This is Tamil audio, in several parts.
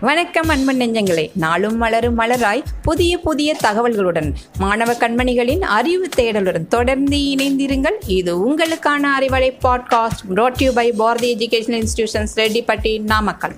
வணக்கம் அன்பன் நெஞ்சங்களே. நாளும் மலரும் மலராய் புதிய புதிய தகவல்களுடன் மாணவ கண்மணிகளின் அறிவு தேடலுடன் தொடர்ந்து இணைந்திருங்கள். இது உங்களுக்கான Arivalai podcast brought you by Bharathi education institutions Rettipatti Namakkal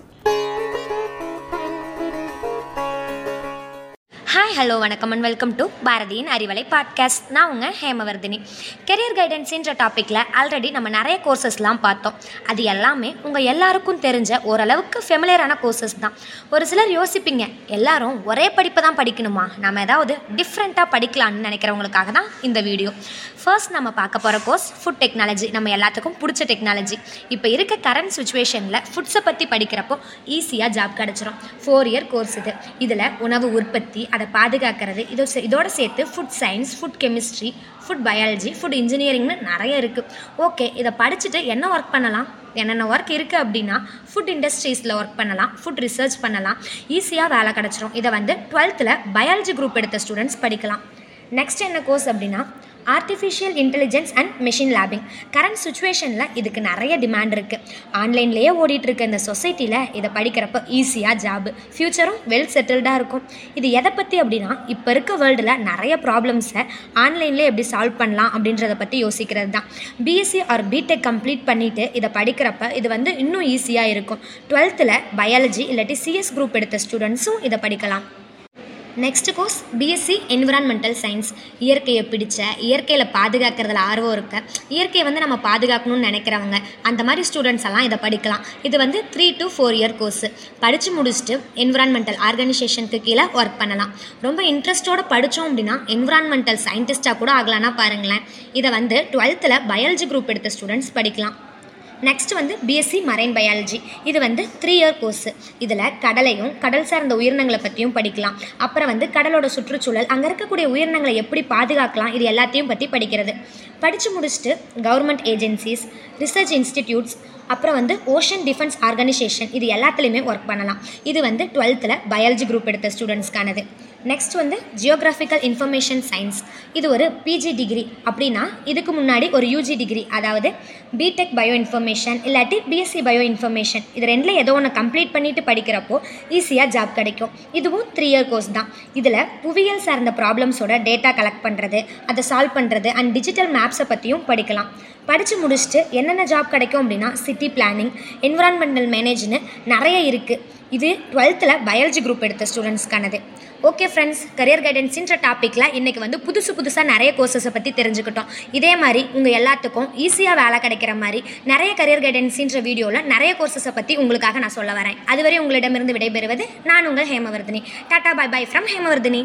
hi hello வணக்கம் அண்ட் வெல்கம் டு பாரதியின் அறிவலை பாட்காஸ்ட் நான் உங்கள் ஹேமவர்தினி. கெரியர் கைடன்ஸுன்ற டாப்பிக்கில் ஆல்ரெடி நம்ம நிறைய கோர்சஸ்லாம் பார்த்தோம். அது எல்லாமே உங்கள் எல்லாருக்கும் தெரிஞ்ச ஓரளவுக்கு ஃபெமிலியரான கோர்சஸ் தான். ஒரு சிலர் யோசிப்பீங்க எல்லாரும் ஒரே படிப்பை தான் படிக்கணுமா? நம்ம ஏதாவது டிஃப்ரெண்ட்டாக படிக்கலாம்னு நினைக்கிறவங்களுக்காக தான் இந்த வீடியோ ஃபர்ஸ்ட் நம்ம பார்க்க போகிற கோர்ஸ் ஃபுட் டெக்னாலஜி நம்ம எல்லாத்துக்கும் பிடிச்ச டெக்னாலஜி இப்போ இருக்க கரண்ட் சுச்சுவேஷனில் ஃபுட்ஸை பற்றி படிக்கிறப்போ ஈஸியாக ஜாப் கிடச்சிரும். ஃபோர் இயர் கோர்ஸ் இது. இதில் உணவு உற்பத்தி அதை பாதுகாக்கிறது. இதோ இதோட சேர்த்து food science food chemistry food biology food இன்ஜினியரிங்னு நிறைய இருக்குது ஓகே இதை படிச்சுட்டு என்ன ஒர்க் பண்ணலாம்? என்னென்ன ஒர்க் இருக்குது அப்படின்னா ஃபுட் இண்டஸ்ட்ரீஸில் ஒர்க் பண்ணலாம் ஃபுட் ரிசர்ச் பண்ணலாம். ஈஸியாக வேலை கிடச்சிரும். இதை வந்து டுவெல்த்தில் பயாலஜி குரூப் எடுத்த ஸ்டூடெண்ட்ஸ் படிக்கலாம். நெக்ஸ்ட் என்ன கோர்ஸ் அப்படின்னா ஆர்டிஃபிஷியல் இன்டெலிஜென்ஸ் அண்ட் மிஷின் லேபிங் கரண்ட் சுச்சுவேஷனில் இதுக்கு நிறைய டிமாண்ட் இருக்குது ஆன்லைன்லேயே ஓடிட்டுருக்க இந்த சொசைட்டியில் இதை படிக்கிறப்ப ஈஸியாக ஜாபு ஃப்யூச்சரும் வெல் செட்டில்டாக இருக்கும். இது எதை பற்றி அப்படின்னா இப்போ இருக்க வேர்ல்டில் நிறைய ப்ராப்ளம்ஸை ஆன்லைன்லேயே எப்படி சால்வ் பண்ணலாம் அப்படின்றத பற்றி யோசிக்கிறது தான். பிஎஸ்சி ஆர் பிடெக் கம்ப்ளீட் பண்ணிவிட்டு இதை படிக்கிறப்ப இது வந்து இன்னும் ஈஸியாக இருக்கும். டுவெல்த்தில் பயாலஜி இல்லாட்டி சிஎஸ் குரூப் எடுத்த ஸ்டூடெண்ட்ஸும் இதை படிக்கலாம். Next course BSc environmental science இயற்கையை பிடிச்ச இயற்கையில் பாதுகாக்கிறதுல ஆர்வம் இருக்க இயற்கையை வந்து நம்ம பாதுகாக்கணும்னு நினைக்கிறவங்க அந்த மாதிரி ஸ்டூடெண்ட்ஸ் எல்லாம் இதை படிக்கலாம். இது வந்து three to four year course படித்து முடிச்சுட்டு என்விரான்மெண்டல் ஆர்கனைசேஷனுக்கு கீழே ஒர்க் பண்ணலாம். ரொம்ப இன்ட்ரெஸ்ட்டோடு படித்தோம் அப்படின்னா என்விரான்மெண்டல் சயின்டிஸ்ட்டாக கூட ஆகலான்னா பாருங்களேன். இதை வந்து டுவெல்த்தில் பயாலஜி குரூப் எடுத்த ஸ்டூடெண்ட்ஸ் படிக்கலாம். நெக்ஸ்ட் வந்து பிஎஸ்சி மரைன் பயாலஜி இது வந்து த்ரீ இயர் கோர்ஸு இதில் கடலையும் கடல் சார்ந்த உயிரினங்களை பற்றியும் படிக்கலாம். அப்புறம் வந்து கடலோட சுற்றுச்சூழல் அங்கே இருக்கக்கூடிய உயிரினங்களை எப்படி பாதுகாக்கலாம் இது எல்லாத்தையும் பற்றி படிக்கிறது. படித்து முடிச்சுட்டு கவர்மெண்ட் ஏஜென்சிஸ் ரிசர்ச் இன்ஸ்டிடியூட்ஸ் அப்புறம் வந்து ஓஷன் டிஃபென்ஸ் ஆர்கனைசேஷன் இது எல்லாத்துலேயுமே ஒர்க் பண்ணலாம். இது வந்து டுவெல்த்தில் பயாலஜி குரூப் எடுத்த ஸ்டூடெண்ட்ஸ்க்கானது நெக்ஸ்ட் வந்து ஜியோகிராஃபிக்கல் இன்ஃபர்மேஷன் சயின்ஸ் இது ஒரு பிஜி டிகிரி அப்படின்னா இதுக்கு முன்னாடி ஒரு யூஜி டிகிரி அதாவது பிடெக் பயோ இன்ஃபர்மேஷன் இல்லாட்டி பிஎஸ்சி பயோ இன்ஃபர்மேஷன் இது ரெண்டில் ஏதோ ஒன்று கம்ப்ளீட் பண்ணிட்டு படிக்கிறப்போ ஈஸியாக ஜாப் கிடைக்கும். இதுவும் த்ரீ இயர் கோர்ஸ் தான். இதில் புவியியல் சார்ந்த ப்ராப்ளம்ஸோட டேட்டா கலெக்ட் பண்ணுறது அதை சால்வ் பண்ணுறது அண்ட் டிஜிட்டல் மேப்ஸை பற்றியும் படிக்கலாம். படித்து முடிச்சுட்டு என்னென்ன ஜாப் கிடைக்கும் அப்படின்னா சிட்டி பிளானிங் என்விரான்மெண்டல் மேனேஜ்னு நிறைய இருக்குது இது டுவெல்த்தில் பயாலஜி குரூப் எடுத்த ஸ்டூடெண்ட்ஸ்க்கானது ஓகே ஃப்ரெண்ட்ஸ் கரியர் கைடன்ஸின்ற டாப்பிக்கில் இன்றைக்கி வந்து புதுசு புதுசாக நிறைய கோர்சஸை பற்றி தெரிஞ்சுக்கிட்டோம். இதே மாதிரி உங்கள் எல்லாத்துக்கும் ஈஸியாக வேலை கிடைக்கிற மாதிரி நிறைய கரியர் கைடன்ஸுன்ற வீடியோவில் நிறைய கோர்சஸை பற்றி உங்களுக்காக நான் சொல்ல வரேன். அதுவரை உங்களிடமிருந்து விடைபெறுவது நான் உங்கள் Hemavardhini. Tata bye bye from Hemavardhini.